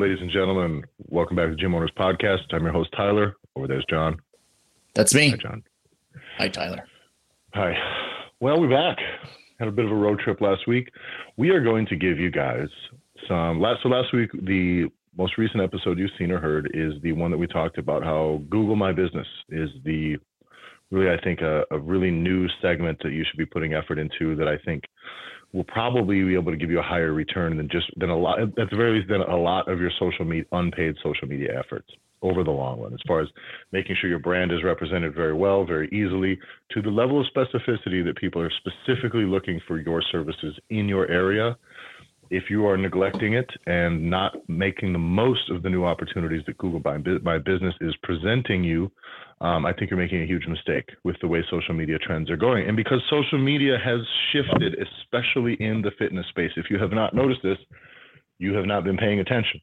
ladies and gentlemen. Welcome back to Gym Owners Podcast. I'm your host, Tyler. Over there's John. That's me. Hi, John. Hi, Tyler. Hi. Well, we're back. Had a bit of a road trip last week. We are going to give you guys some last so last week the most recent episode you've seen or heard is the one that we talked about how Google My Business is the really I think a, a really new segment that you should be putting effort into that I think will probably be able to give you a higher return than just than a lot at the very least than a lot of your social media unpaid social media efforts over the long run as far as making sure your brand is represented very well very easily to the level of specificity that people are specifically looking for your services in your area if you are neglecting it and not making the most of the new opportunities that Google My Business is presenting you, um, I think you're making a huge mistake with the way social media trends are going. And because social media has shifted, especially in the fitness space, if you have not noticed this, you have not been paying attention.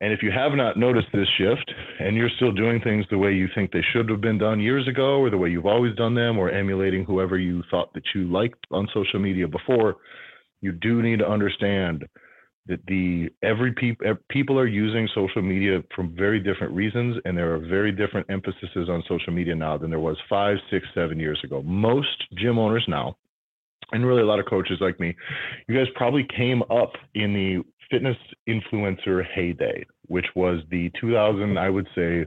And if you have not noticed this shift and you're still doing things the way you think they should have been done years ago or the way you've always done them or emulating whoever you thought that you liked on social media before, you do need to understand that the every people people are using social media for very different reasons and there are very different emphases on social media now than there was five six seven years ago. Most gym owners now and really a lot of coaches like me you guys probably came up in the fitness influencer heyday which was the 2000 i would say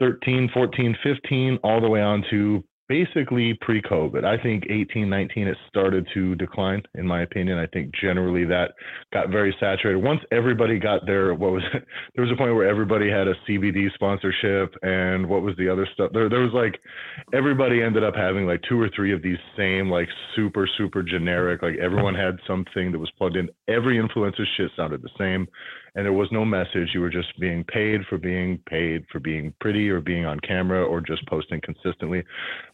13 14 15 all the way on to basically pre-COVID. I think 18, 19, it started to decline, in my opinion. I think generally that got very saturated. Once everybody got their, what was it? There was a point where everybody had a CBD sponsorship and what was the other stuff? There, there was like, everybody ended up having like two or three of these same, like super, super generic, like everyone had something that was plugged in. Every influencer shit sounded the same and there was no message. You were just being paid for being paid for being pretty or being on camera or just posting consistently.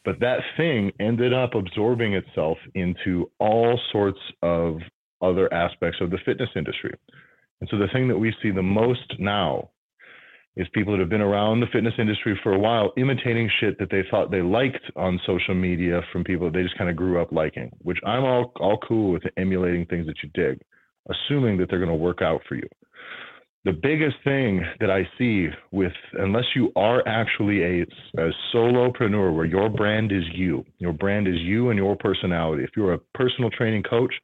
But that thing ended up absorbing itself into all sorts of other aspects of the fitness industry. And so the thing that we see the most now is people that have been around the fitness industry for a while imitating shit that they thought they liked on social media from people that they just kind of grew up liking, which I'm all all cool with emulating things that you dig, assuming that they're going to work out for you the biggest thing that I see with, unless you are actually a, a solopreneur where your brand is you, your brand is you and your personality. If you're a personal training coach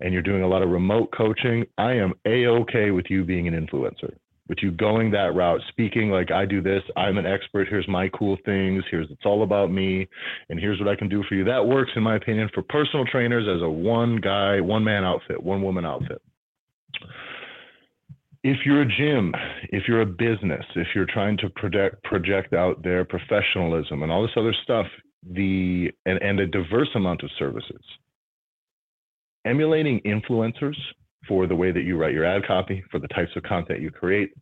and you're doing a lot of remote coaching, I am a okay with you being an influencer, with you going that route, speaking like I do this, I'm an expert. Here's my cool things. Here's it's all about me, and here's what I can do for you. That works, in my opinion, for personal trainers as a one guy, one man outfit, one woman outfit if you're a gym, if you're a business, if you're trying to project project out their professionalism and all this other stuff, the and, and a diverse amount of services, emulating influencers for the way that you write your ad copy, for the types of content you create,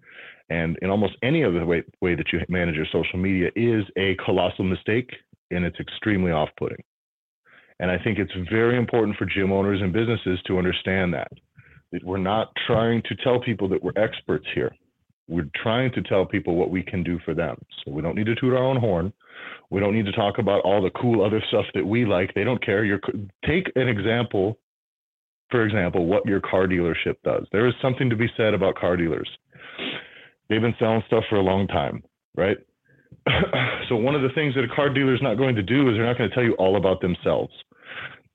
and in almost any other way, way that you manage your social media is a colossal mistake and it's extremely off-putting. And I think it's very important for gym owners and businesses to understand that we're not trying to tell people that we're experts here. We're trying to tell people what we can do for them. So we don't need to toot our own horn. We don't need to talk about all the cool other stuff that we like. They don't care. You're, take an example, for example, what your car dealership does. There is something to be said about car dealers. They've been selling stuff for a long time, right? so one of the things that a car dealer is not going to do is they're not going to tell you all about themselves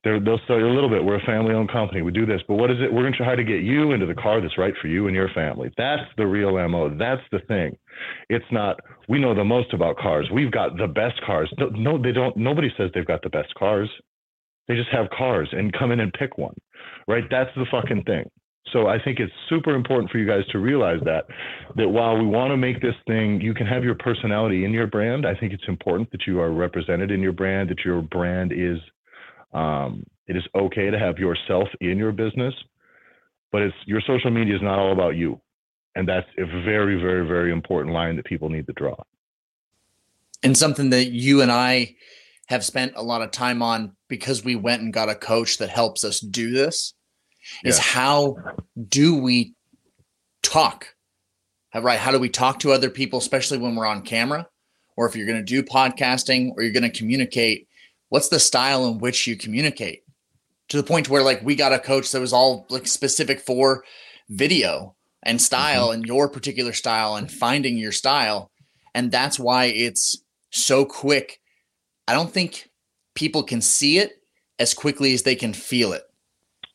they will sell you a little bit. We're a family owned company. We do this, but what is it? We're going to try to get you into the car that's right for you and your family. That's the real MO. That's the thing. It's not, we know the most about cars. We've got the best cars. No, no, they don't, nobody says they've got the best cars. They just have cars and come in and pick one, right? That's the fucking thing. So I think it's super important for you guys to realize that that while we want to make this thing, you can have your personality in your brand. I think it's important that you are represented in your brand, that your brand is um, it is okay to have yourself in your business, but it's your social media is not all about you, and that's a very, very, very important line that people need to draw. And something that you and I have spent a lot of time on because we went and got a coach that helps us do this is how do we talk? Right how do we talk to other people especially when we're on camera or if you're going to do podcasting or you're going to communicate what's the style in which you communicate to the point where like we got a coach that was all like specific for video and style mm-hmm. and your particular style and finding your style. And that's why it's so quick. I don't think people can see it as quickly as they can feel it.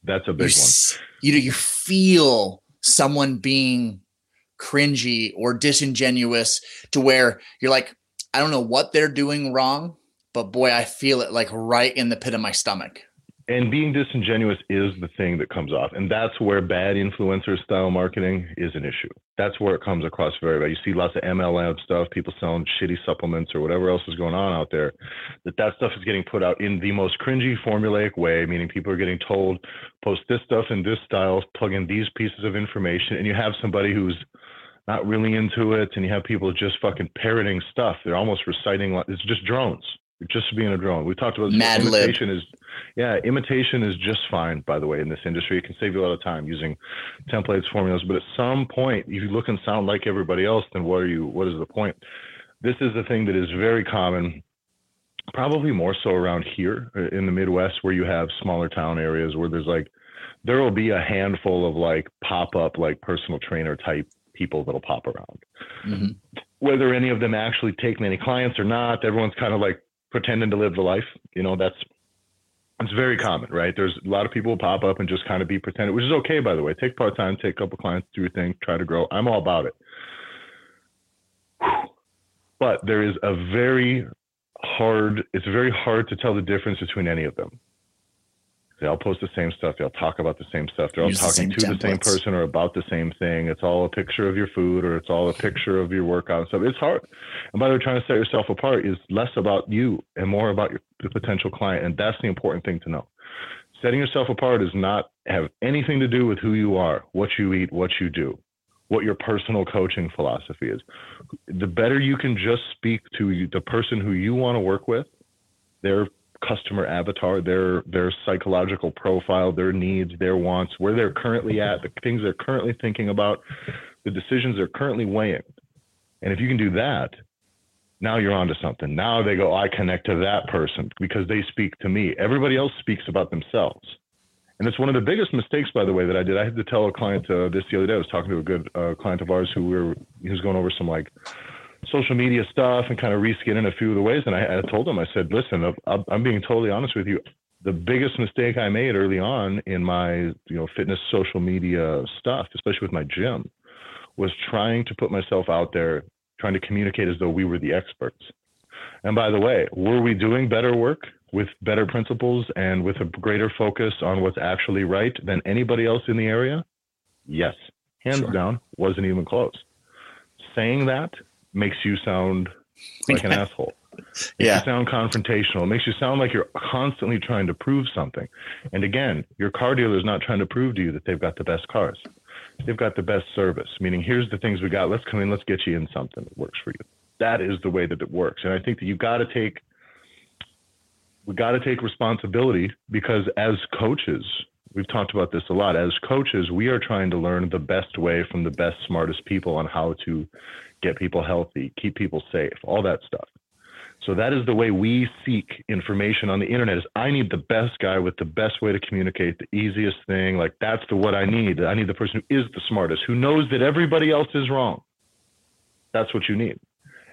That's a big you, one. You know you feel someone being cringy or disingenuous to where you're like, I don't know what they're doing wrong, but boy, I feel it like right in the pit of my stomach. And being disingenuous is the thing that comes off and that's where bad influencer style marketing is an issue. That's where it comes across very bad. You see lots of mlm stuff people selling shitty supplements or whatever else is going on out there that that stuff is getting put out in the most cringy formulaic way meaning people are getting told post this stuff in this style plug in these pieces of information and you have somebody who's not really into it and you have people just fucking parroting stuff. They're almost reciting it's just drones just being a drone. We talked about Mad imitation Lib. is yeah, imitation is just fine, by the way, in this industry. It can save you a lot of time using templates, formulas. But at some point, if you look and sound like everybody else, then what are you what is the point? This is the thing that is very common, probably more so around here uh, in the Midwest where you have smaller town areas where there's like there will be a handful of like pop-up like personal trainer type people that'll pop around. Mm-hmm. Whether any of them actually take many clients or not, everyone's kind of like pretending to live the life. You know, that's it's very common, right? There's a lot of people pop up and just kind of be pretending, which is okay, by the way. Take part time, take a couple clients, do your thing, try to grow. I'm all about it. But there is a very hard, it's very hard to tell the difference between any of them. They all post the same stuff. They all talk about the same stuff. They're all Use talking the to templates. the same person or about the same thing. It's all a picture of your food or it's all a picture of your workout and stuff. It's hard. And by the way, trying to set yourself apart is less about you and more about your, the potential client. And that's the important thing to know. Setting yourself apart does not have anything to do with who you are, what you eat, what you do, what your personal coaching philosophy is. The better you can just speak to the person who you want to work with, their customer avatar, their their psychological profile, their needs, their wants, where they're currently at, the things they're currently thinking about, the decisions they're currently weighing. And if you can do that, now you're onto something. Now they go, I connect to that person because they speak to me. Everybody else speaks about themselves. And it's one of the biggest mistakes, by the way, that I did. I had to tell a client uh, this the other day. I was talking to a good uh, client of ours who we were, was going over some like social media stuff and kind of reskin in a few of the ways. And I, I told him, I said, listen, I'm being totally honest with you. The biggest mistake I made early on in my, you know, fitness social media stuff, especially with my gym, was trying to put myself out there, trying to communicate as though we were the experts. And by the way, were we doing better work with better principles and with a greater focus on what's actually right than anybody else in the area? Yes, hands sure. down, wasn't even close. Saying that makes you sound like an asshole. Makes yeah. you sound confrontational. It makes you sound like you're constantly trying to prove something. And again, your car dealer is not trying to prove to you that they've got the best cars. They've got the best service, meaning here's the things we got. Let's come in, let's get you in something that works for you. That is the way that it works. And I think that you've got to take we got to take responsibility because as coaches, we've talked about this a lot. As coaches, we are trying to learn the best way from the best, smartest people on how to get people healthy, keep people safe, all that stuff. So that is the way we seek information on the internet is I need the best guy with the best way to communicate, the easiest thing. Like that's the what I need. I need the person who is the smartest, who knows that everybody else is wrong. That's what you need.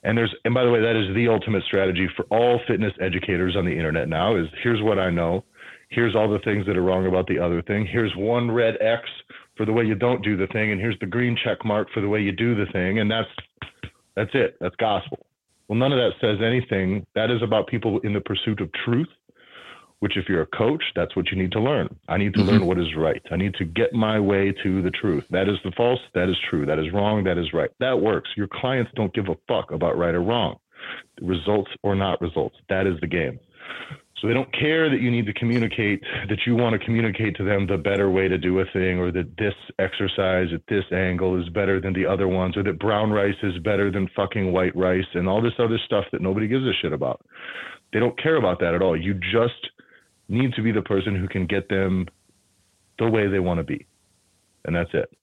And there's and by the way, that is the ultimate strategy for all fitness educators on the internet now is here's what I know. Here's all the things that are wrong about the other thing. Here's one red X for the way you don't do the thing, and here's the green check mark for the way you do the thing, and that's that's it. That's gospel. Well, none of that says anything. That is about people in the pursuit of truth, which, if you're a coach, that's what you need to learn. I need to mm-hmm. learn what is right. I need to get my way to the truth. That is the false. That is true. That is wrong. That is right. That works. Your clients don't give a fuck about right or wrong, results or not results. That is the game. So they don't care that you need to communicate, that you want to communicate to them the better way to do a thing, or that this exercise at this angle is better than the other ones, or that brown rice is better than fucking white rice, and all this other stuff that nobody gives a shit about. They don't care about that at all. You just need to be the person who can get them the way they want to be. And that's it.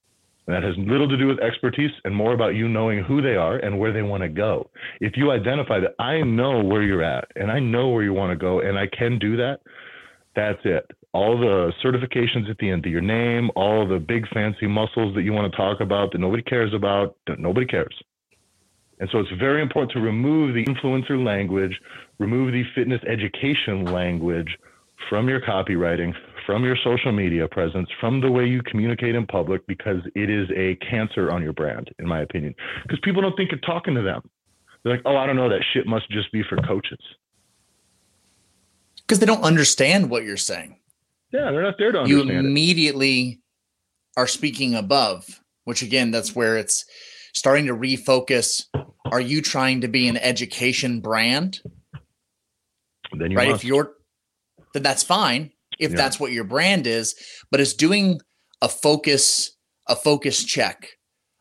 That has little to do with expertise and more about you knowing who they are and where they want to go. If you identify that I know where you're at and I know where you want to go and I can do that, that's it. all the certifications at the end of your name, all the big fancy muscles that you want to talk about that nobody cares about, nobody cares. And so it's very important to remove the influencer language, remove the fitness education language from your copywriting, from your social media presence, from the way you communicate in public, because it is a cancer on your brand, in my opinion. Because people don't think you're talking to them. They're like, oh, I don't know, that shit must just be for coaches. Because they don't understand what you're saying. Yeah, they're not there to understand. You immediately it. are speaking above, which again, that's where it's starting to refocus. Are you trying to be an education brand? Then you right. Must. If you're, then that's fine. If yeah. that's what your brand is, but it's doing a focus, a focus check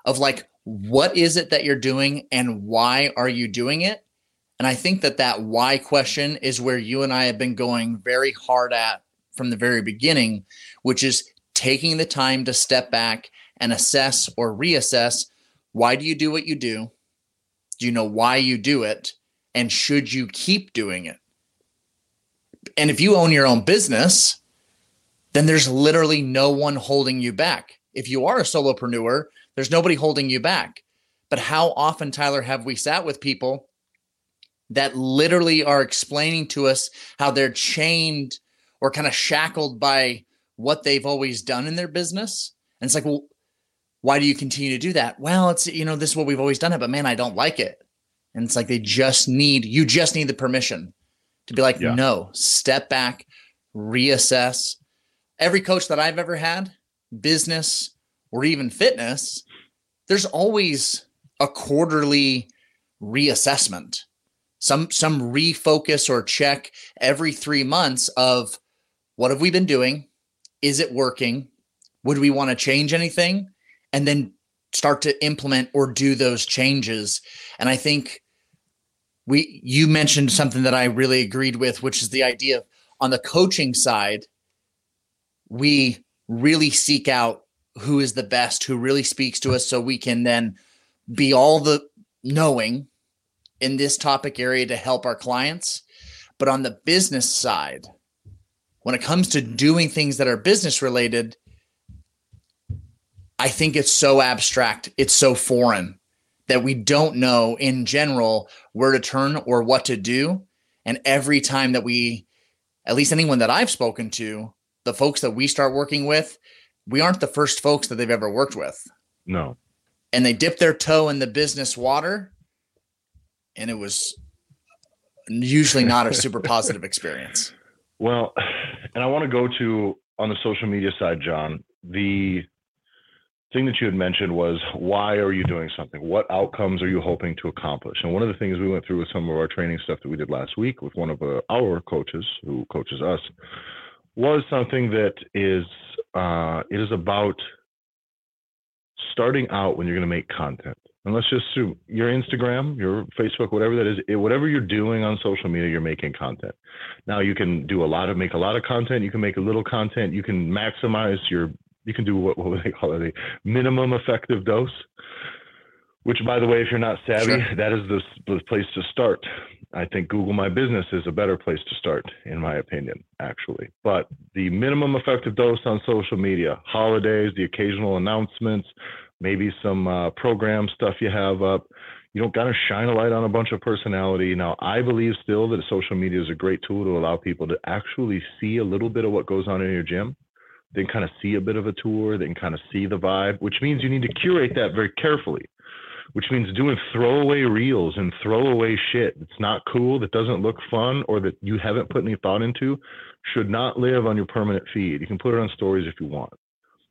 of like, what is it that you're doing and why are you doing it? And I think that that why question is where you and I have been going very hard at from the very beginning, which is taking the time to step back and assess or reassess why do you do what you do? Do you know why you do it? And should you keep doing it? And if you own your own business, then there's literally no one holding you back. If you are a solopreneur, there's nobody holding you back. But how often, Tyler, have we sat with people that literally are explaining to us how they're chained or kind of shackled by what they've always done in their business? And it's like, well, why do you continue to do that? Well, it's, you know, this is what we've always done it, but man, I don't like it. And it's like they just need, you just need the permission to be like, yeah. no, step back, reassess. Every coach that I've ever had, business or even fitness, there's always a quarterly reassessment. Some some refocus or check every 3 months of what have we been doing? Is it working? Would we want to change anything? And then start to implement or do those changes. And i think we you mentioned something that i really agreed with which is the idea of on the coaching side we really seek out who is the best, who really speaks to us, so we can then be all the knowing in this topic area to help our clients. But on the business side, when it comes to doing things that are business related, I think it's so abstract, it's so foreign that we don't know in general where to turn or what to do. And every time that we, at least anyone that I've spoken to, the folks that we start working with, we aren't the first folks that they've ever worked with. No. And they dipped their toe in the business water, and it was usually not a super positive experience. Well, and I want to go to on the social media side, John. The thing that you had mentioned was why are you doing something? What outcomes are you hoping to accomplish? And one of the things we went through with some of our training stuff that we did last week with one of uh, our coaches who coaches us was something that is uh, it is about starting out when you're going to make content. And let's just assume your Instagram, your Facebook, whatever that is, it, whatever you're doing on social media, you're making content. Now you can do a lot of make a lot of content. You can make a little content. You can maximize your. You can do what what would they call it a minimum effective dose. Which, by the way, if you're not savvy, sure. that is the, the place to start. I think Google My Business is a better place to start, in my opinion, actually. But the minimum effective dose on social media, holidays, the occasional announcements, maybe some uh, program stuff you have up. You don't got to shine a light on a bunch of personality. Now, I believe still that social media is a great tool to allow people to actually see a little bit of what goes on in your gym. Then kind of see a bit of a tour, then kind of see the vibe, which means you need to curate that very carefully which means doing throwaway reels and throwaway shit that's not cool, that doesn't look fun, or that you haven't put any thought into, should not live on your permanent feed. You can put it on stories if you want,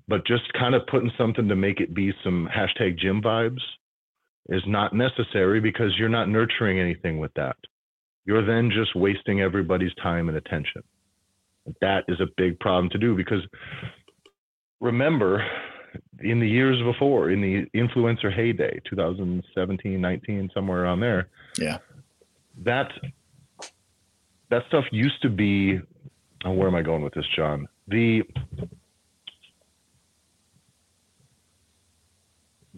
but just kind of putting something to make it be some hashtag gym vibes is not necessary because you're not nurturing anything with that. You're then just wasting everybody's time and attention. That is a big problem to do because remember, in the years before, in the influencer heyday, 2017, 19, somewhere around there. Yeah. That that stuff used to be oh, where am I going with this, John? The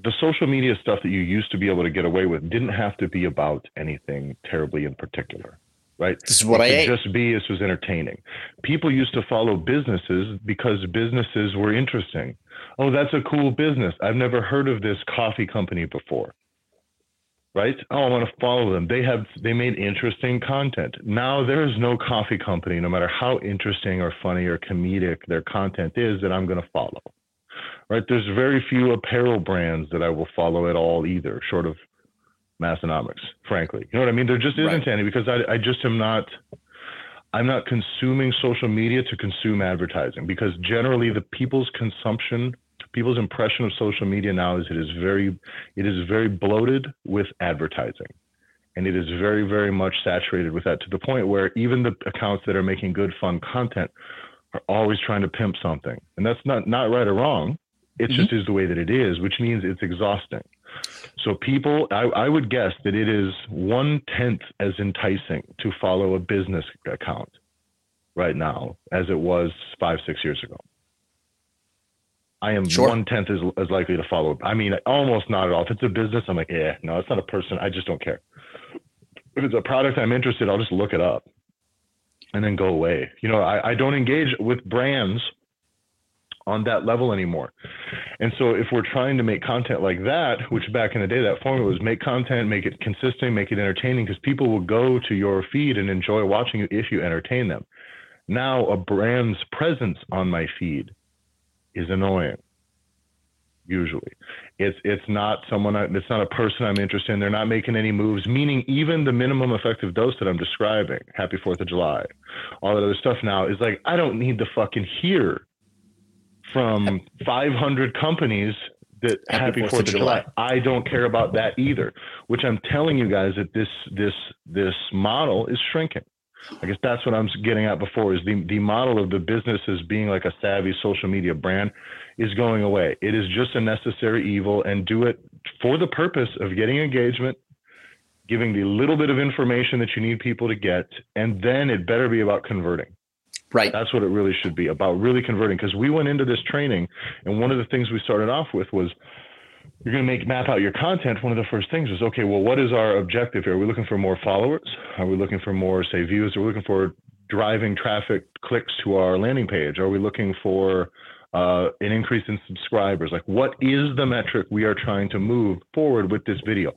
the social media stuff that you used to be able to get away with didn't have to be about anything terribly in particular. Right? This is what it I ate. Just be this was entertaining. People used to follow businesses because businesses were interesting. Oh, that's a cool business. I've never heard of this coffee company before. Right? Oh, I want to follow them. They have they made interesting content. Now there is no coffee company, no matter how interesting or funny or comedic their content is, that I'm going to follow. Right? There's very few apparel brands that I will follow at all either, short of Massenomics, frankly. You know what I mean? There just isn't right. any because I, I just am not I'm not consuming social media to consume advertising because generally the people's consumption, people's impression of social media now is it is very it is very bloated with advertising. And it is very, very much saturated with that to the point where even the accounts that are making good fun content are always trying to pimp something. And that's not not right or wrong. It mm-hmm. just is the way that it is, which means it's exhausting. So people, I, I would guess that it is one tenth as enticing to follow a business account right now as it was five, six years ago. I am sure. one tenth as, as likely to follow. I mean, almost not at all. If it's a business, I'm like, yeah, no, it's not a person. I just don't care. If it's a product I'm interested, I'll just look it up and then go away. You know, I, I don't engage with brands on that level anymore. And so if we're trying to make content like that, which back in the day that formula was make content, make it consistent, make it entertaining because people will go to your feed and enjoy watching you if you entertain them. Now a brand's presence on my feed is annoying. Usually, it's it's not someone. I, it's not a person I'm interested in. They're not making any moves. Meaning, even the minimum effective dose that I'm describing, Happy Fourth of July, all that other stuff now is like I don't need to fucking hear from 500 companies that happy, happy Fourth of July. July. I don't care about that either. Which I'm telling you guys that this this this model is shrinking. I guess that's what I'm getting at before is the the model of the business as being like a savvy social media brand is going away. It is just a necessary evil and do it for the purpose of getting engagement, giving the little bit of information that you need people to get, and then it better be about converting. Right. That's what it really should be about really converting. Because we went into this training, and one of the things we started off with was you're going to make map out your content. One of the first things was okay. Well, what is our objective here? Are we looking for more followers? Are we looking for more say views? Are we looking for driving traffic clicks to our landing page? Are we looking for uh, an increase in subscribers? Like, what is the metric we are trying to move forward with this video?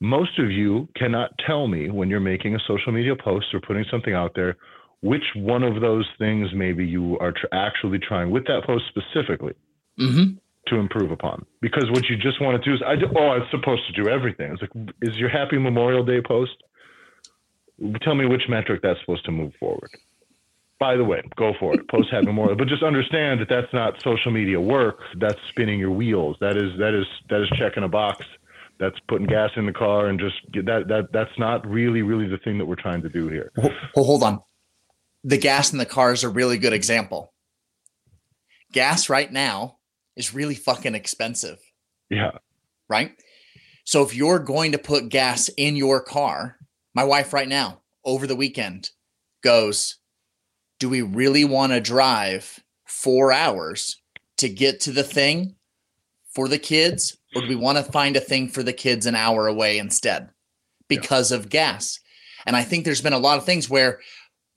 Most of you cannot tell me when you're making a social media post or putting something out there which one of those things maybe you are tr- actually trying with that post specifically mm-hmm. to improve upon. Because what you just want to do is, I do, oh, I'm supposed to do everything. It's like, is your Happy Memorial Day post? Tell me which metric that's supposed to move forward. By the way, go for it. Post Happy Memorial, but just understand that that's not social media work. That's spinning your wheels. That is that is that is checking a box that's putting gas in the car and just that that that's not really really the thing that we're trying to do here. Well, hold on the gas in the car is a really good example. Gas right now is really fucking expensive. Yeah. Right. So if you're going to put gas in your car, my wife right now over the weekend goes, Do we really want to drive four hours to get to the thing for the kids? Or do we want to find a thing for the kids an hour away instead because yeah. of gas? And I think there's been a lot of things where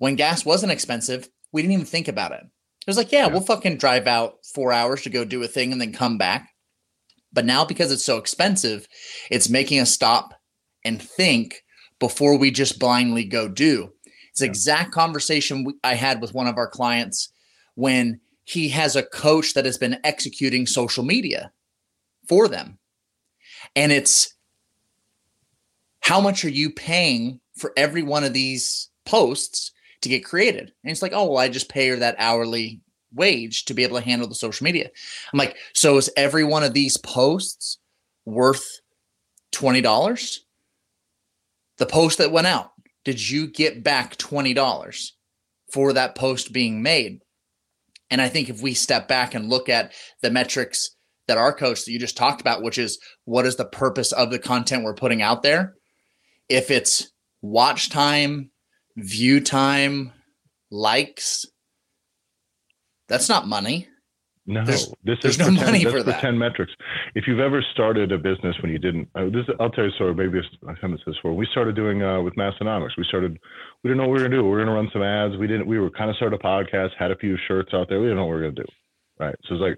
when gas wasn't expensive, we didn't even think about it. It was like, yeah, yeah, we'll fucking drive out four hours to go do a thing and then come back. But now because it's so expensive, it's making us stop and think before we just blindly go do. It's yeah. exact conversation I had with one of our clients when he has a coach that has been executing social media for them. And it's how much are you paying for every one of these posts to get created. And it's like, oh, well, I just pay her that hourly wage to be able to handle the social media. I'm like, so is every one of these posts worth $20? The post that went out, did you get back $20 for that post being made? And I think if we step back and look at the metrics that our coach that you just talked about, which is what is the purpose of the content we're putting out there? If it's watch time, view time, likes. That's not money. No, there's, this there's is no 10, money for that. Ten metrics. If you've ever started a business when you didn't, uh, this I'll tell you a story. Maybe I haven't said this before. We started doing uh, with Massenomics. We started. We didn't know what we were gonna do. We were gonna run some ads. We didn't. We were kind of started a podcast. Had a few shirts out there. We didn't know what we were gonna do. Right. So it's like,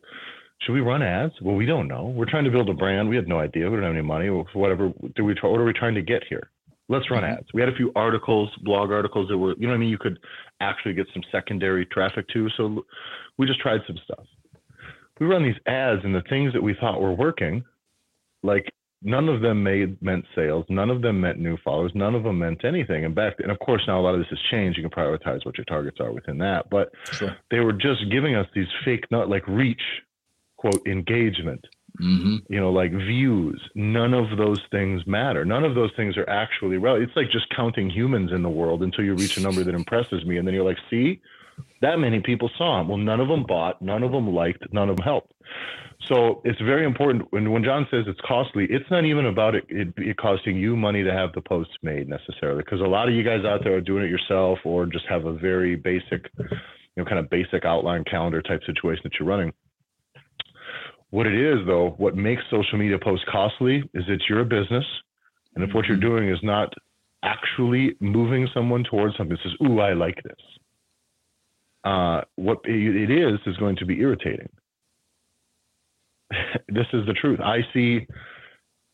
should we run ads? Well, we don't know. We're trying to build a brand. We had no idea. We don't have any money. Whatever. Do we? What are we trying to get here? Let's run mm-hmm. ads. We had a few articles, blog articles that were, you know what I mean? You could actually get some secondary traffic to. So we just tried some stuff we run these ads and the things that we thought were working, like none of them made meant sales, none of them meant new followers, none of them meant anything. And back and of course now a lot of this has changed. You can prioritize what your targets are within that. But sure. they were just giving us these fake not like reach, quote, engagement. Mm-hmm. You know, like views. None of those things matter. None of those things are actually relevant. It's like just counting humans in the world until you reach a number that impresses me, and then you're like, "See, that many people saw them. Well, none of them bought, none of them liked, none of them helped. So it's very important when when John says it's costly, it's not even about it, it, it costing you money to have the posts made necessarily, because a lot of you guys out there are doing it yourself or just have a very basic, you know, kind of basic outline calendar type situation that you're running. What it is though, what makes social media posts costly is that you're a business, and if what you're mm-hmm. doing is not actually moving someone towards something, says, "Ooh, I like this." uh, what it is is going to be irritating. this is the truth. I see.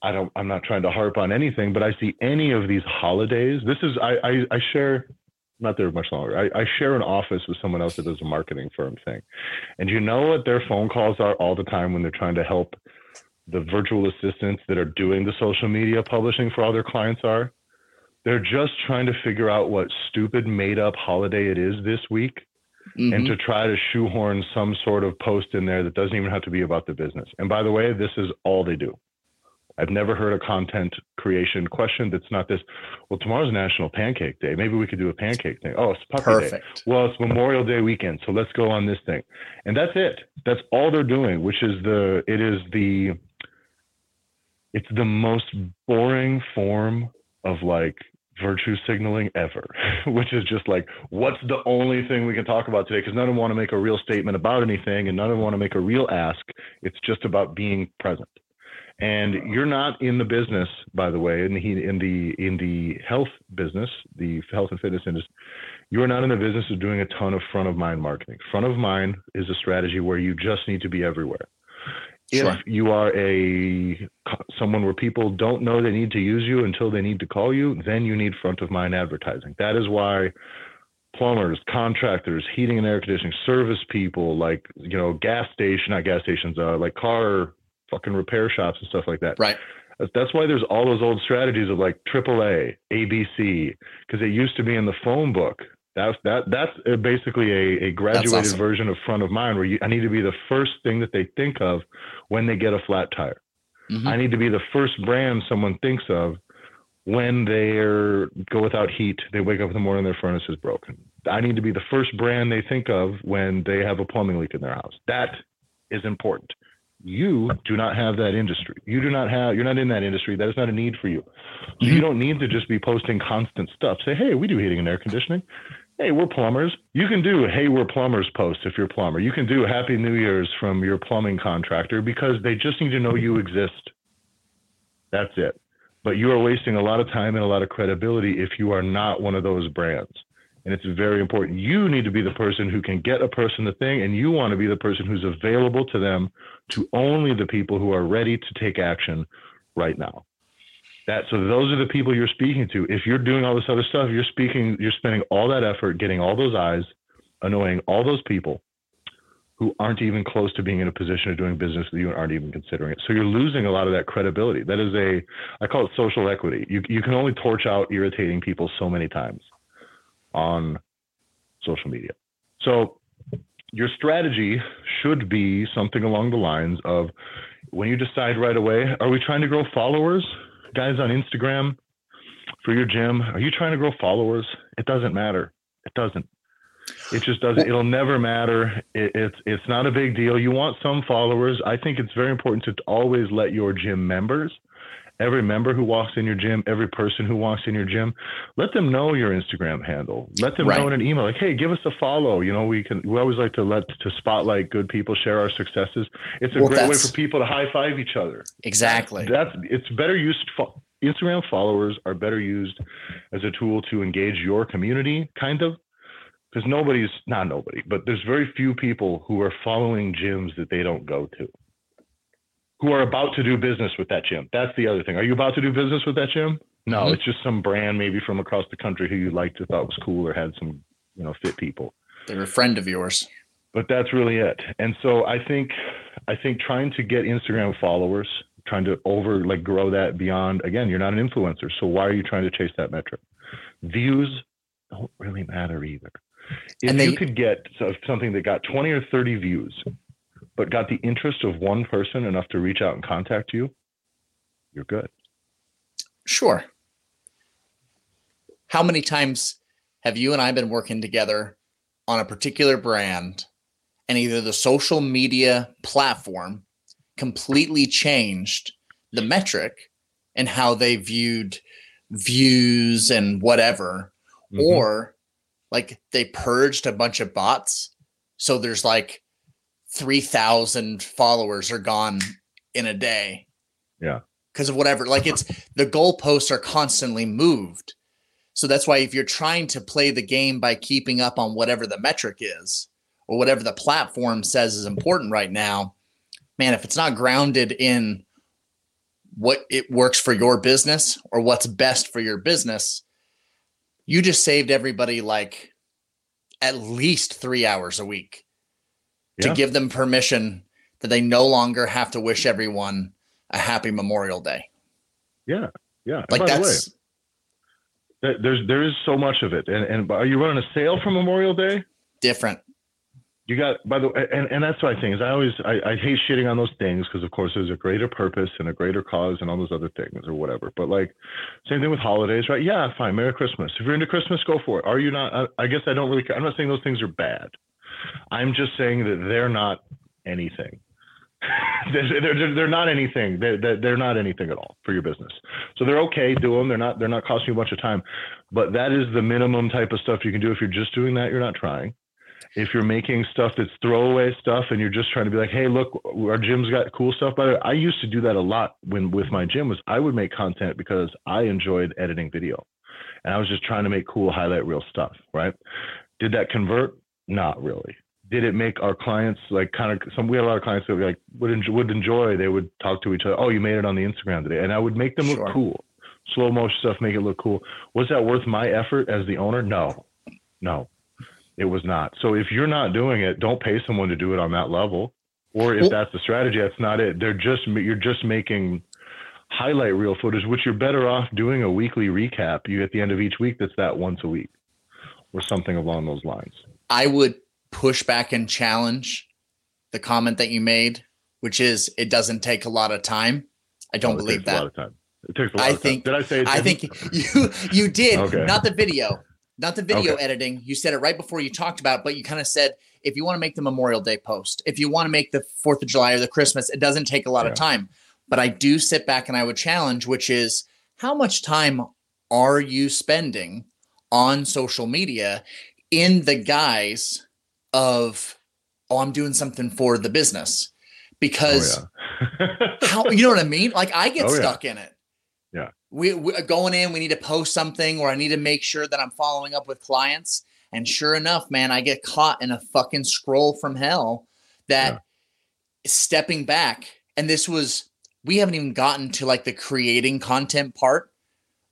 I don't. I'm not trying to harp on anything, but I see any of these holidays. This is. I. I, I share. Not there much longer. I, I share an office with someone else that does a marketing firm thing, and you know what their phone calls are all the time when they're trying to help the virtual assistants that are doing the social media publishing for all their clients are. They're just trying to figure out what stupid made up holiday it is this week mm-hmm. and to try to shoehorn some sort of post in there that doesn't even have to be about the business. And by the way, this is all they do. I've never heard a content creation question that's not this. Well, tomorrow's National Pancake Day. Maybe we could do a pancake thing. Oh, it's Puppy Perfect. Day. Well, it's Memorial Day weekend, so let's go on this thing. And that's it. That's all they're doing. Which is the. It is the. It's the most boring form of like virtue signaling ever, which is just like, what's the only thing we can talk about today? Because none of them want to make a real statement about anything and none of them want to make a real ask. It's just about being present. And you're not in the business, by the way, in the in the in the health business, the health and fitness industry. You are not in the business of doing a ton of front of mind marketing. Front of mind is a strategy where you just need to be everywhere. Sure. If you are a someone where people don't know they need to use you until they need to call you, then you need front of mind advertising. That is why plumbers, contractors, heating and air conditioning, service people, like you know, gas station, not gas stations, uh, like car fucking repair shops and stuff like that. Right. That's why there's all those old strategies of like AAA, ABC, because it used to be in the phone book. That's that that's uh, basically a, a graduated awesome. version of front of mind where you, I need to be the first thing that they think of when they get a flat tire. Mm-hmm. I need to be the first brand someone thinks of when they go without heat. They wake up in the morning, their furnace is broken. I need to be the first brand they think of when they have a plumbing leak in their house. That is important. You do not have that industry. You do not have. You're not in that industry. That is not a need for you. So mm-hmm. you don't need to just be posting constant stuff. Say, hey, we do heating and air conditioning hey, we're plumbers. You can do hey, we're plumbers post if you're a plumber. You can do happy new year's from your plumbing contractor because they just need to know you exist. That's it. But you are wasting a lot of time and a lot of credibility if you are not one of those brands. And it's very important. You need to be the person who can get a person the thing, and you want to be the person who's available to them to only the people who are ready to take action right now. That so those are the people you're speaking to. If you're doing all this other stuff you're speaking you're spending all that effort getting all those eyes annoying all those people who aren't even close to being in a position of doing business with you and aren't even considering it. So you're losing a lot of that credibility. That is a i call it social equity. You, you can only torch out irritating people so many times on social media so your strategy should be something along the lines of when you decide right away are we trying to grow followers guys on Instagram for your gym, are you trying to grow followers? It doesn't matter. It doesn't. It just doesn't. It'll never matter. It, it's it's not a big deal. You want some followers. I think it's very important to always let your gym members every member who walks in your gym, every person who walks in your gym, let them know your Instagram handle. Let them right. know in an email, like, hey, give us a follow. You know, we can. We always like to let to spotlight good people, share our successes. It's a well, great way for people to high five each other. Exactly. That's it's better used. Instagram followers are better used as a tool to engage your community, kind of. Because nobody's not nobody, but there's very few people who are following gyms that they don't go to who are about to do business with that gym. That's the other thing. Are you about to do business with that gym? No, mm-hmm. it's just some brand maybe from across the country who you liked or thought was cool or had some, you know, fit people. They're a friend of yours. But that's really it. And so I think I think trying to get Instagram followers, trying to over like grow that beyond again, you're not an influencer. So why are you trying to chase that metric? Views don't really matter either. If they, you could get something that got 20 or 30 views but got the interest of one person enough to reach out and contact you, you're good. Sure. How many times have you and I been working together on a particular brand and either the social media platform completely changed the metric and how they viewed views and whatever, mm-hmm. or like they purged a bunch of bots. So there's like 3,000 followers are gone in a day. Yeah. Because of whatever. Like it's the goalposts are constantly moved. So that's why if you're trying to play the game by keeping up on whatever the metric is or whatever the platform says is important right now, man, if it's not grounded in what it works for your business or what's best for your business, you just saved everybody like at least three hours a week to give them permission that they no longer have to wish everyone a happy Memorial Day. Yeah, yeah. Like that's way, there's there is so much of it, and and are you running a sale for Memorial Day? Different. You got by the way, and, and that's what I think is I always I, I hate shitting on those things because of course there's a greater purpose and a greater cause and all those other things or whatever. But like same thing with holidays, right? Yeah, fine. Merry Christmas. If you're into Christmas, go for it. Are you not? I, I guess I don't really. care. I'm not saying those things are bad. I'm just saying that they're not anything. they're, they're, they're not anything. They're, they're not anything at all for your business. So they're okay. Do them. They're not. They're not costing you a bunch of time. But that is the minimum type of stuff you can do. If you're just doing that, you're not trying. If you're making stuff that's throwaway stuff and you're just trying to be like, hey, look, our gym's got cool stuff. Way, I used to do that a lot when with my gym. Was I would make content because I enjoyed editing video, and I was just trying to make cool highlight reel stuff. Right? Did that convert? Not really. Did it make our clients like kind of some? We had a lot of clients that like would enjoy, would enjoy. They would talk to each other. Oh, you made it on the Instagram today, and I would make them look cool. Slow motion stuff, make it look cool. Was that worth my effort as the owner? No, no, it was not. So if you're not doing it, don't pay someone to do it on that level. Or if that's the strategy, that's not it. They're just you're just making highlight reel footage, which you're better off doing a weekly recap. You at the end of each week, that's that once a week, or something along those lines. I would push back and challenge the comment that you made, which is it doesn't take a lot of time. I don't believe that. It takes a lot I of think, time. Did I say I think you you did, okay. not the video. Not the video okay. editing. You said it right before you talked about it, but you kind of said if you want to make the Memorial Day post, if you want to make the 4th of July or the Christmas, it doesn't take a lot yeah. of time. But I do sit back and I would challenge, which is how much time are you spending on social media in the guise of oh i'm doing something for the business. Because oh, yeah. how you know what i mean? Like i get oh, stuck yeah. in it. Yeah. We, we going in we need to post something or i need to make sure that i'm following up with clients. And sure enough man i get caught in a fucking scroll from hell that yeah. stepping back and this was we haven't even gotten to like the creating content part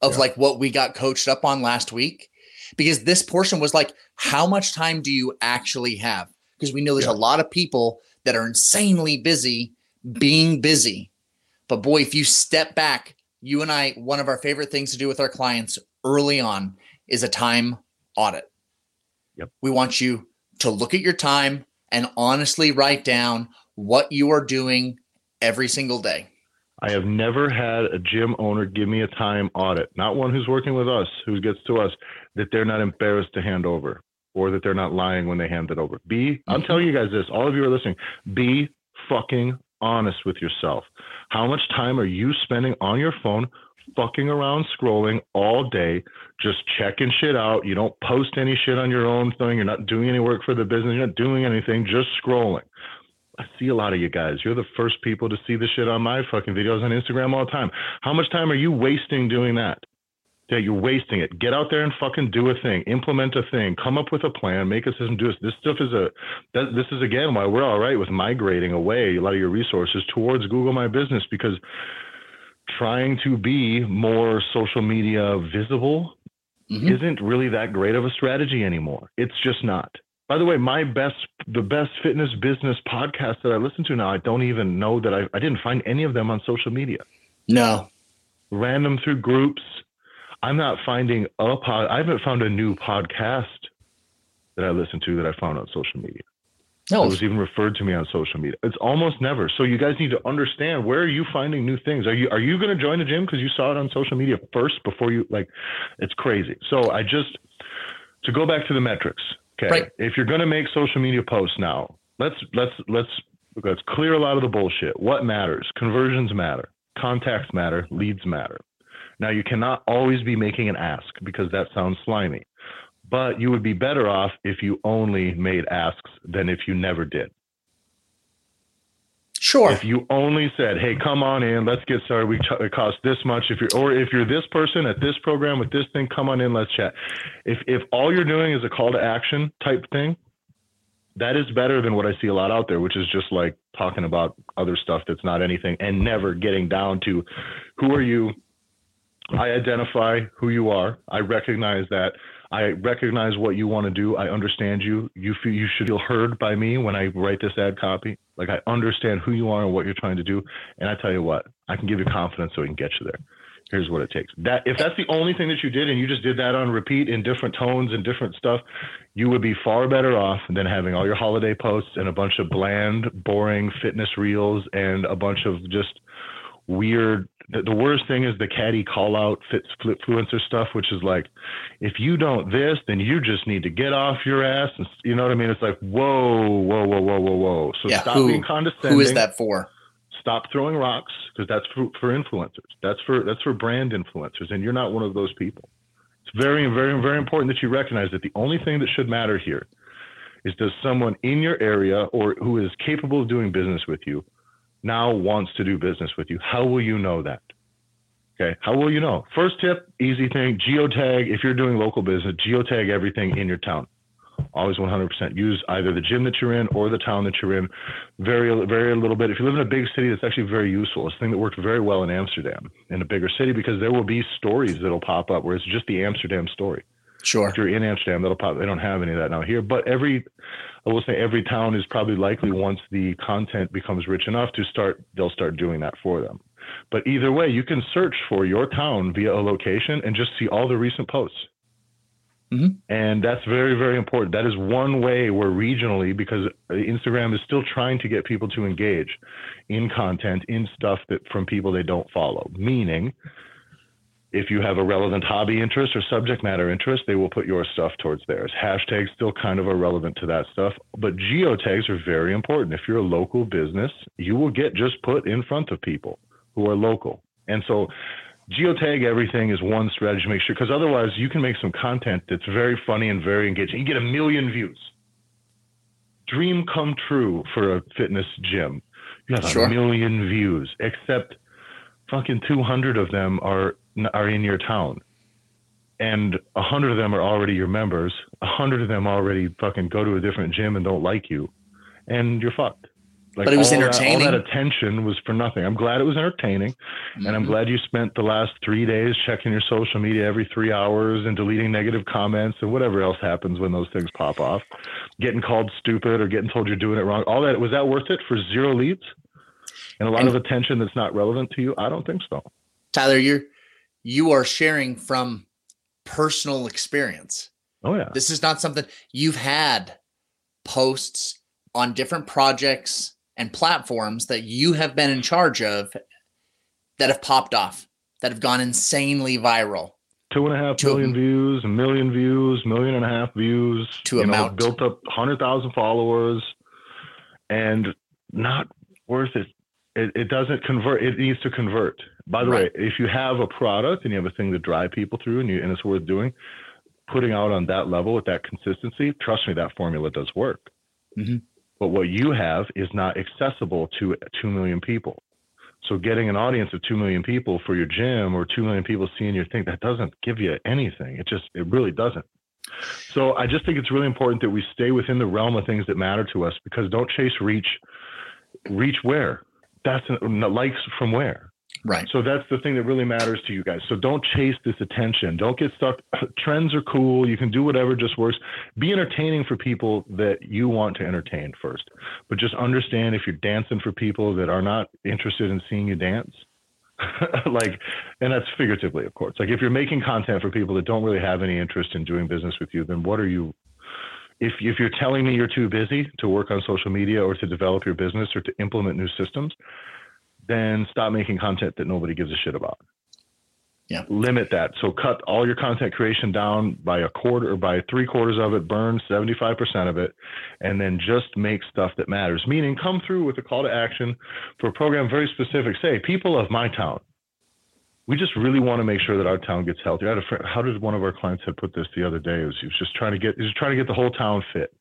of like what we got coached up on last week because this portion was like, how much time do you actually have? Because we know there's yeah. a lot of people that are insanely busy being busy. But boy, if you step back, you and I, one of our favorite things to do with our clients early on is a time audit. Yep. We want you to look at your time and honestly write down what you are doing every single day. I have never had a gym owner give me a time audit, not one who's working with us, who gets to us, that they're not embarrassed to hand over or that they're not lying when they hand it over. Be, I'm telling you guys this, all of you are listening, be fucking honest with yourself. How much time are you spending on your phone fucking around scrolling all day, just checking shit out. You don't post any shit on your own thing. You're not doing any work for the business. You're not doing anything, just scrolling. I see a lot of you guys. You're the first people to see the shit on my fucking videos on Instagram all the time. How much time are you wasting doing that? Yeah, you're wasting it. Get out there and fucking do a thing. Implement a thing. Come up with a plan. Make a system. Do this. This stuff is a. That, this is again why we're all right with migrating away a lot of your resources towards Google My Business because trying to be more social media visible mm-hmm. isn't really that great of a strategy anymore. It's just not. By the way, my best, the best fitness business podcast that I listen to now, I don't even know that I, I didn't find any of them on social media. No. Random through groups. I'm not finding a pod. I haven't found a new podcast that I listen to that I found on social media. No. It was even referred to me on social media. It's almost never. So you guys need to understand where are you finding new things? Are you are you going to join the gym because you saw it on social media first before you like? It's crazy. So I just to go back to the metrics. Okay, right. if you're going to make social media posts now, let's let's let's let's clear a lot of the bullshit. What matters? Conversions matter. Contacts matter. Leads matter. Now you cannot always be making an ask because that sounds slimy but you would be better off if you only made asks than if you never did. Sure. If you only said, "Hey, come on in, let's get started. We ch- it costs this much." If you're, or if you're this person at this program with this thing, come on in, let's chat. If if all you're doing is a call to action type thing, that is better than what I see a lot out there, which is just like talking about other stuff that's not anything and never getting down to who are you. I identify who you are. I recognize that. I recognize what you want to do. I understand you. You feel you should feel heard by me when I write this ad copy. Like I understand who you are and what you're trying to do. And I tell you what, I can give you confidence so we can get you there. Here's what it takes. That if that's the only thing that you did and you just did that on repeat in different tones and different stuff, you would be far better off than having all your holiday posts and a bunch of bland, boring fitness reels and a bunch of just weird the, the worst thing is the caddy call out fits influencer stuff, which is like, if you don't this, then you just need to get off your ass. And, you know what I mean? It's like, whoa, whoa, whoa, whoa, whoa, whoa. So yeah, stop who, being condescending. Who is that for? Stop throwing rocks because that's for, for influencers. That's for that's for brand influencers, and you're not one of those people. It's very, very, very important that you recognize that the only thing that should matter here is does someone in your area or who is capable of doing business with you now wants to do business with you. How will you know that? Okay. How will you know? First tip, easy thing, geotag. If you're doing local business, geotag everything in your town. Always 100% use either the gym that you're in or the town that you're in. Very, very little bit. If you live in a big city, that's actually very useful. It's a thing that worked very well in Amsterdam, in a bigger city, because there will be stories that'll pop up where it's just the Amsterdam story. Sure. If you're in Amsterdam, that'll pop. They don't have any of that now here, but every, I will say, every town is probably likely once the content becomes rich enough to start, they'll start doing that for them. But either way, you can search for your town via a location and just see all the recent posts. Mm-hmm. And that's very, very important. That is one way where regionally, because Instagram is still trying to get people to engage in content, in stuff that from people they don't follow. Meaning, if you have a relevant hobby interest or subject matter interest, they will put your stuff towards theirs. Hashtags still kind of are relevant to that stuff, but geotags are very important. If you're a local business, you will get just put in front of people who are local. And so geotag everything is one strategy to make sure, because otherwise you can make some content that's very funny and very engaging. You get a million views. Dream come true for a fitness gym. You have sure. a million views, except fucking 200 of them are are in your town. And a hundred of them are already your members. A hundred of them already fucking go to a different gym and don't like you. And you're fucked. Like but it was entertaining. That, all that attention was for nothing. I'm glad it was entertaining, mm-hmm. and I'm mm-hmm. glad you spent the last three days checking your social media every three hours and deleting negative comments and whatever else happens when those things pop off. Getting called stupid or getting told you're doing it wrong. All that was that worth it for zero leads and a lot and, of attention that's not relevant to you? I don't think so. Tyler, you're you are sharing from personal experience. Oh yeah. This is not something you've had posts on different projects and platforms that you have been in charge of that have popped off, that have gone insanely viral. Two and a, views, a million views, million and a half views. To amount. Know, built up hundred thousand followers, and not worth it it, it doesn't convert. It needs to convert. By the right. way, if you have a product and you have a thing to drive people through and, you, and it's worth doing, putting out on that level with that consistency, trust me, that formula does work. Mm-hmm. But what you have is not accessible to 2 million people. So getting an audience of 2 million people for your gym or 2 million people seeing your thing, that doesn't give you anything. It just, it really doesn't. So I just think it's really important that we stay within the realm of things that matter to us because don't chase reach. Reach where? That's likes from where? Right. So that's the thing that really matters to you guys. So don't chase this attention. Don't get stuck. Trends are cool. You can do whatever just works. Be entertaining for people that you want to entertain first. But just understand if you're dancing for people that are not interested in seeing you dance, like, and that's figuratively, of course. Like if you're making content for people that don't really have any interest in doing business with you, then what are you if, if you're telling me you're too busy to work on social media or to develop your business or to implement new systems, then stop making content that nobody gives a shit about. Yeah. Limit that. So cut all your content creation down by a quarter or by three quarters of it, burn 75% of it, and then just make stuff that matters. Meaning come through with a call to action for a program very specific. Say, people of my town, we just really want to make sure that our town gets healthy. I had a friend, how did one of our clients had put this the other day? It was, he was just trying to get, he was trying to get the whole town fit.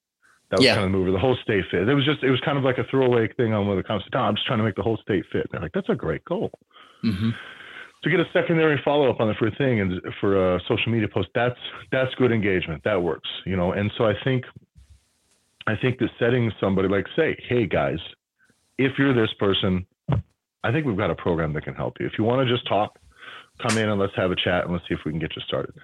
That was yeah. kind of the move, the whole state fit. It was just, it was kind of like a throwaway thing on one of the comments. No, I'm just trying to make the whole state fit. They're like, that's a great goal. Mm-hmm. To get a secondary follow up on the first thing and for a social media post, that's that's good engagement. That works, you know. And so I think, I think that setting somebody like say, hey guys, if you're this person, I think we've got a program that can help you. If you want to just talk, come in and let's have a chat and let's see if we can get you started.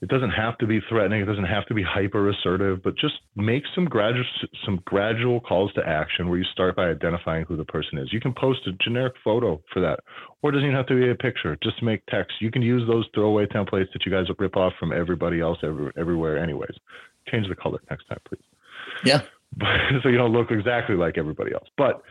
It doesn't have to be threatening. It doesn't have to be hyper assertive, but just make some gradual some gradual calls to action where you start by identifying who the person is. You can post a generic photo for that, or it doesn't even have to be a picture. Just make text. You can use those throwaway templates that you guys rip off from everybody else every, everywhere, anyways. Change the color next time, please. Yeah. so you don't look exactly like everybody else, but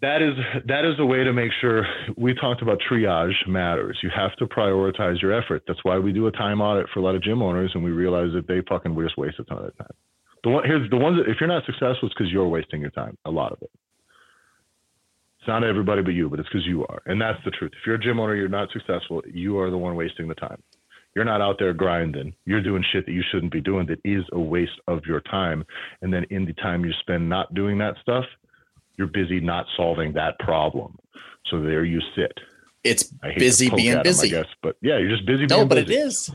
that is that is a way to make sure we talked about triage matters. You have to prioritize your effort. That's why we do a time audit for a lot of gym owners, and we realize that they fucking just waste a ton of time. The one here's the ones that if you're not successful, it's because you're wasting your time. A lot of it. It's not everybody but you, but it's because you are, and that's the truth. If you're a gym owner, you're not successful. You are the one wasting the time. You're not out there grinding. You're doing shit that you shouldn't be doing. That is a waste of your time. And then in the time you spend not doing that stuff, you're busy not solving that problem. So there you sit. It's busy being busy. Him, I guess, but yeah, you're just busy. No, but busy. it is.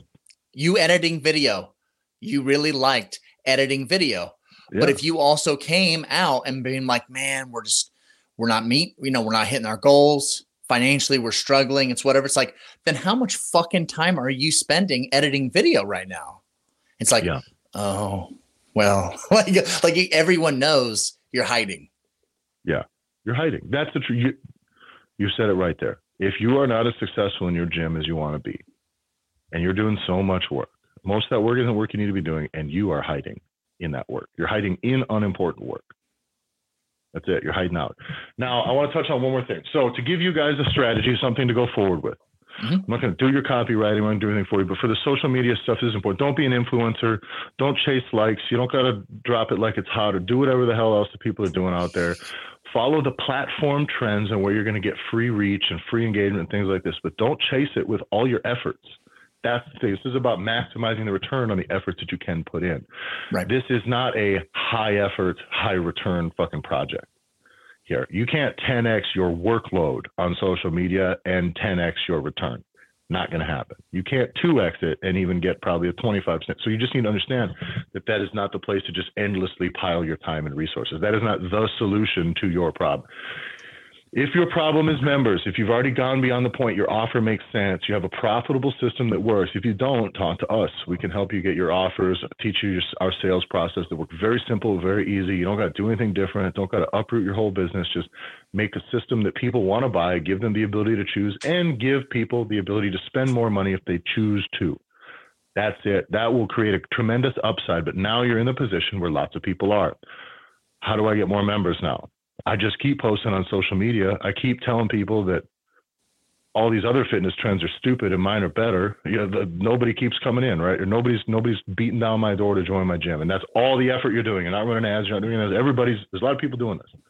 You editing video. You really liked editing video. Yeah. But if you also came out and being like, man, we're just we're not meet, you know, we're not hitting our goals financially, we're struggling, it's whatever. It's like, then how much fucking time are you spending editing video right now? It's like, yeah. oh, well, like like everyone knows you're hiding. Yeah, you're hiding. That's the truth. You, you said it right there. If you are not as successful in your gym as you want to be, and you're doing so much work, most of that work isn't work you need to be doing, and you are hiding in that work. You're hiding in unimportant work. That's it. You're hiding out. Now, I want to touch on one more thing. So, to give you guys a strategy, something to go forward with. Mm-hmm. I'm not going to do your copywriting. I'm going to do anything for you. But for the social media stuff, this is important. Don't be an influencer. Don't chase likes. You don't got to drop it like it's hot or do whatever the hell else the people are doing out there follow the platform trends and where you're going to get free reach and free engagement and things like this, but don't chase it with all your efforts. That's the thing. This is about maximizing the return on the efforts that you can put in. Right. This is not a high effort, high return fucking project here. You can't 10x your workload on social media and 10x your return. Not going to happen. You can't 2x it and even get probably a 25%. So you just need to understand that that is not the place to just endlessly pile your time and resources. That is not the solution to your problem. If your problem is members, if you've already gone beyond the point, your offer makes sense, you have a profitable system that works. If you don't, talk to us. We can help you get your offers, teach you our sales process that works very simple, very easy. You don't got to do anything different. Don't got to uproot your whole business. Just make a system that people want to buy, give them the ability to choose, and give people the ability to spend more money if they choose to. That's it. That will create a tremendous upside. But now you're in the position where lots of people are. How do I get more members now? I just keep posting on social media. I keep telling people that all these other fitness trends are stupid and mine are better. You know, the, nobody keeps coming in, right? Or nobody's nobody's beating down my door to join my gym, and that's all the effort you're doing. You're not running ads. You're not doing ads. Everybody's there's a lot of people doing this.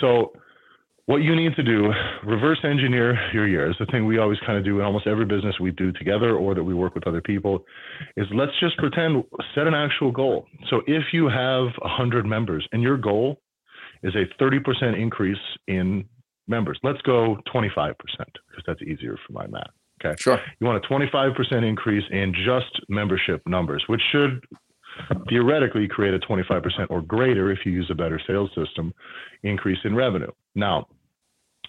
So what you need to do, reverse engineer your year the thing we always kind of do in almost every business we do together or that we work with other people is let's just pretend set an actual goal. So if you have 100 members and your goal is a 30% increase in members, let's go 25% because that's easier for my math. Okay. Sure. You want a 25% increase in just membership numbers, which should theoretically create a 25% or greater if you use a better sales system increase in revenue. Now,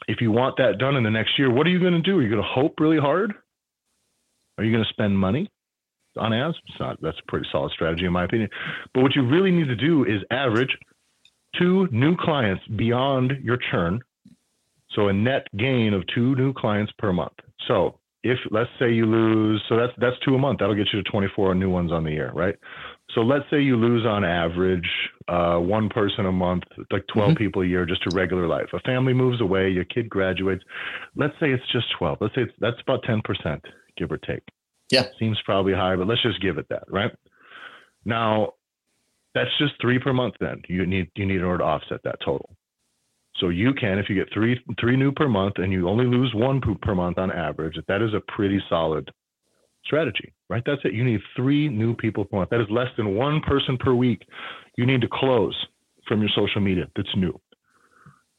if you want that done in the next year, what are you going to do? Are you going to hope really hard? Are you going to spend money on ads? Not, that's a pretty solid strategy, in my opinion. But what you really need to do is average two new clients beyond your churn. So a net gain of two new clients per month. So if let's say you lose, so that's that's two a month. That'll get you to 24 new ones on the year, right? So let's say you lose on average uh, one person a month, like 12 mm-hmm. people a year, just to regular life. A family moves away, your kid graduates. Let's say it's just 12. Let's say it's, that's about 10%, give or take. Yeah. Seems probably high, but let's just give it that, right? Now, that's just three per month. Then you need you need in order to offset that total. So you can, if you get three three new per month and you only lose one per month on average, that is a pretty solid strategy, right? That's it. You need three new people per month. That is less than one person per week. You need to close from your social media that's new.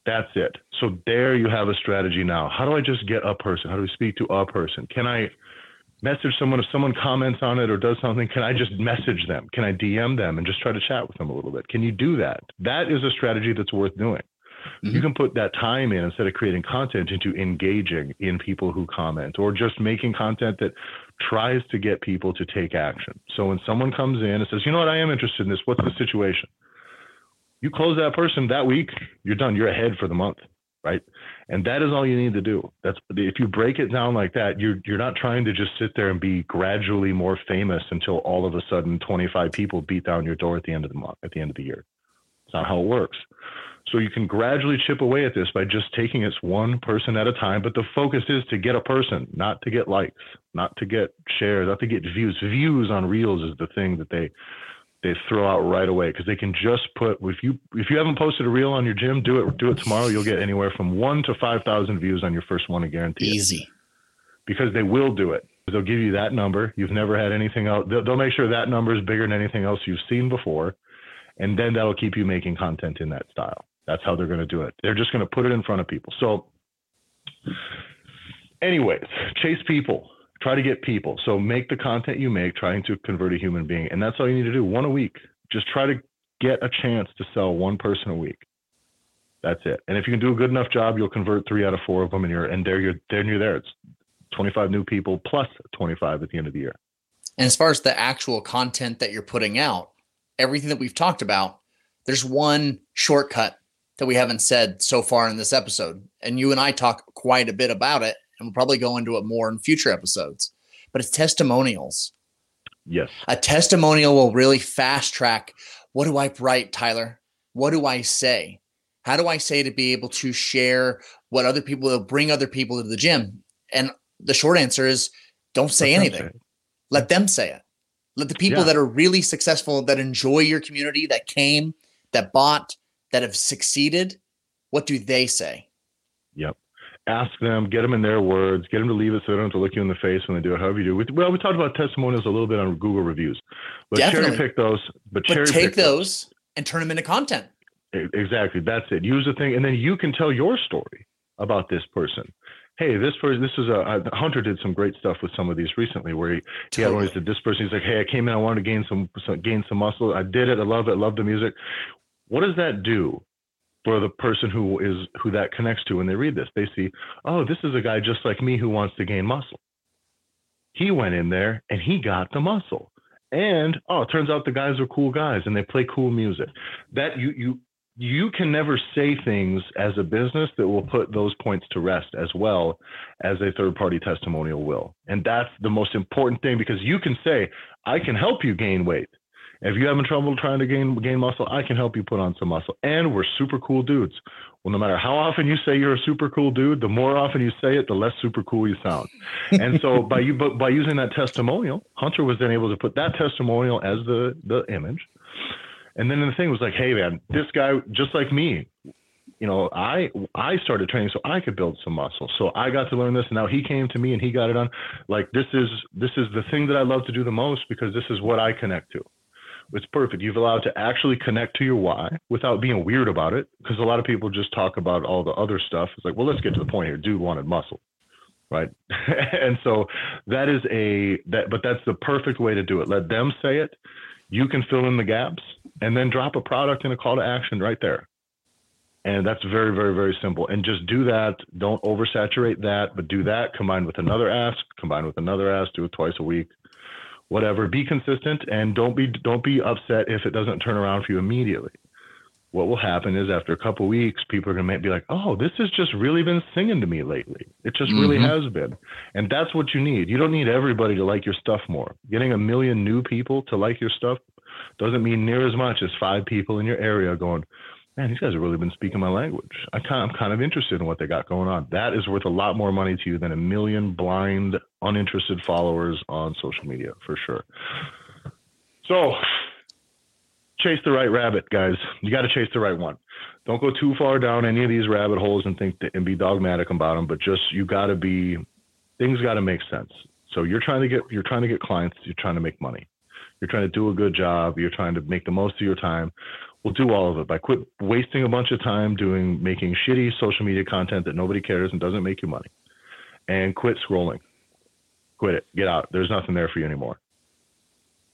That's it. So there you have a strategy now. How do I just get a person? How do we speak to a person? Can I message someone if someone comments on it or does something? Can I just message them? Can I DM them and just try to chat with them a little bit? Can you do that? That is a strategy that's worth doing. Mm-hmm. You can put that time in instead of creating content into engaging in people who comment or just making content that tries to get people to take action. So when someone comes in and says, you know what, I am interested in this, what's the situation? You close that person that week, you're done. You're ahead for the month, right? And that is all you need to do. That's if you break it down like that, you're you're not trying to just sit there and be gradually more famous until all of a sudden 25 people beat down your door at the end of the month, at the end of the year. It's not how it works. So you can gradually chip away at this by just taking it one person at a time. But the focus is to get a person, not to get likes, not to get shares, not to get views. Views on reels is the thing that they they throw out right away because they can just put if you if you haven't posted a reel on your gym, do it do it tomorrow. You'll get anywhere from one to five thousand views on your first one, I guarantee. Easy. It. Because they will do it. They'll give you that number. You've never had anything else. They'll, they'll make sure that number is bigger than anything else you've seen before, and then that'll keep you making content in that style. That's how they're going to do it. They're just going to put it in front of people. So, anyways, chase people. Try to get people. So make the content you make trying to convert a human being, and that's all you need to do. One a week. Just try to get a chance to sell one person a week. That's it. And if you can do a good enough job, you'll convert three out of four of them, and you're and there you're there you're there. It's 25 new people plus 25 at the end of the year. And as far as the actual content that you're putting out, everything that we've talked about, there's one shortcut that we haven't said so far in this episode. And you and I talk quite a bit about it, and we'll probably go into it more in future episodes. But it's testimonials. Yes. A testimonial will really fast track what do I write, Tyler? What do I say? How do I say to be able to share what other people will bring other people to the gym? And the short answer is don't say anything. Let them say it. Let the people yeah. that are really successful, that enjoy your community, that came, that bought, that have succeeded, what do they say? Yep. Ask them, get them in their words, get them to leave it so they don't have to look you in the face when they do it, however you do. Well, we talked about testimonials a little bit on Google reviews, but Definitely. cherry pick those. But, but take those, those and turn them into content. Exactly. That's it. Use the thing, and then you can tell your story about this person. Hey, this person, this is a, a Hunter did some great stuff with some of these recently, where he, totally. he had one. He said, "This person, he's like, hey, I came in, I wanted to gain some, some gain some muscle. I did it. I love it. Love the music. What does that do for the person who is who that connects to when they read this? They see, oh, this is a guy just like me who wants to gain muscle. He went in there and he got the muscle. And oh, it turns out the guys are cool guys and they play cool music. That you you you can never say things as a business that will put those points to rest as well as a third party testimonial will. And that's the most important thing because you can say, I can help you gain weight. If you're having trouble trying to gain gain muscle, I can help you put on some muscle. And we're super cool dudes. Well, no matter how often you say you're a super cool dude, the more often you say it, the less super cool you sound. and so by you but by using that testimonial, Hunter was then able to put that testimonial as the the image. And then the thing was like, hey man, this guy just like me you know, I I started training so I could build some muscle. So I got to learn this. And now he came to me and he got it done. Like this is this is the thing that I love to do the most because this is what I connect to. It's perfect. You've allowed to actually connect to your why without being weird about it. Because a lot of people just talk about all the other stuff. It's like, well, let's get to the point here. Dude wanted muscle right and so that is a that but that's the perfect way to do it let them say it you can fill in the gaps and then drop a product and a call to action right there and that's very, very, very simple. And just do that. Don't oversaturate that, but do that combined with another ask, combined with another ask, do it twice a week, whatever. Be consistent and don't be don't be upset if it doesn't turn around for you immediately. What will happen is after a couple weeks, people are gonna be like, "Oh, this has just really been singing to me lately. It just mm-hmm. really has been," and that's what you need. You don't need everybody to like your stuff more. Getting a million new people to like your stuff doesn't mean near as much as five people in your area going, man, these guys have really been speaking my language. I kind I'm kind of interested in what they got going on. That is worth a lot more money to you than a million blind, uninterested followers on social media for sure. So chase the right rabbit, guys. You got to chase the right one. Don't go too far down any of these rabbit holes and think and be dogmatic about them. But just you got to be things got to make sense. So you're trying to get you're trying to get clients. You're trying to make money. You're trying to do a good job. You're trying to make the most of your time we'll do all of it by quit wasting a bunch of time doing making shitty social media content that nobody cares and doesn't make you money. And quit scrolling. Quit it. Get out. There's nothing there for you anymore.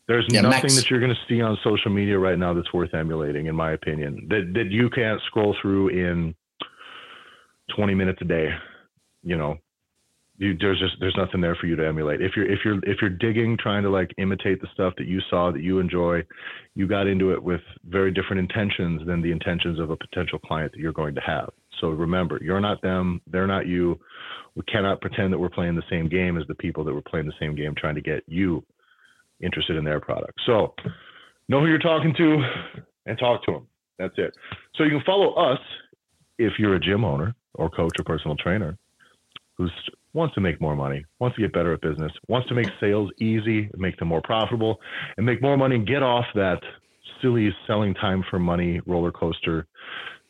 There's yeah, nothing Max. that you're going to see on social media right now that's worth emulating in my opinion that that you can't scroll through in 20 minutes a day you know you, there's just there's nothing there for you to emulate. If you're if you're if you're digging, trying to like imitate the stuff that you saw that you enjoy, you got into it with very different intentions than the intentions of a potential client that you're going to have. So remember, you're not them, they're not you. We cannot pretend that we're playing the same game as the people that were playing the same game trying to get you interested in their product. So know who you're talking to and talk to them. That's it. So you can follow us if you're a gym owner or coach or personal trainer who's wants to make more money, wants to get better at business, wants to make sales easy, make them more profitable, and make more money and get off that silly selling time for money roller coaster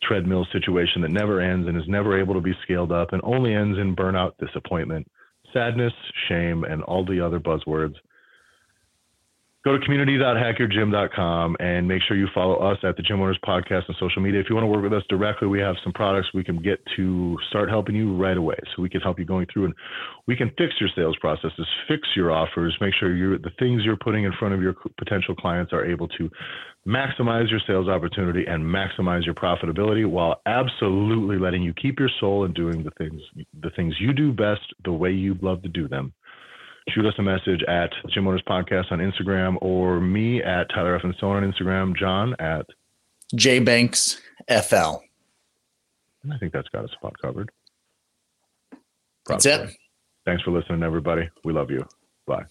treadmill situation that never ends and is never able to be scaled up and only ends in burnout, disappointment, sadness, shame, and all the other buzzwords go to community.hackyourgym.com and make sure you follow us at the Gym Owners Podcast on social media. If you want to work with us directly, we have some products we can get to start helping you right away. So we can help you going through and we can fix your sales processes, fix your offers, make sure you the things you're putting in front of your potential clients are able to maximize your sales opportunity and maximize your profitability while absolutely letting you keep your soul and doing the things the things you do best the way you love to do them shoot us a message at Gym Owners Podcast on Instagram or me at Tyler Effin Stone on Instagram, John at J Banks FL. I think that's got a spot covered. Probably. That's it. Thanks for listening, everybody. We love you. Bye.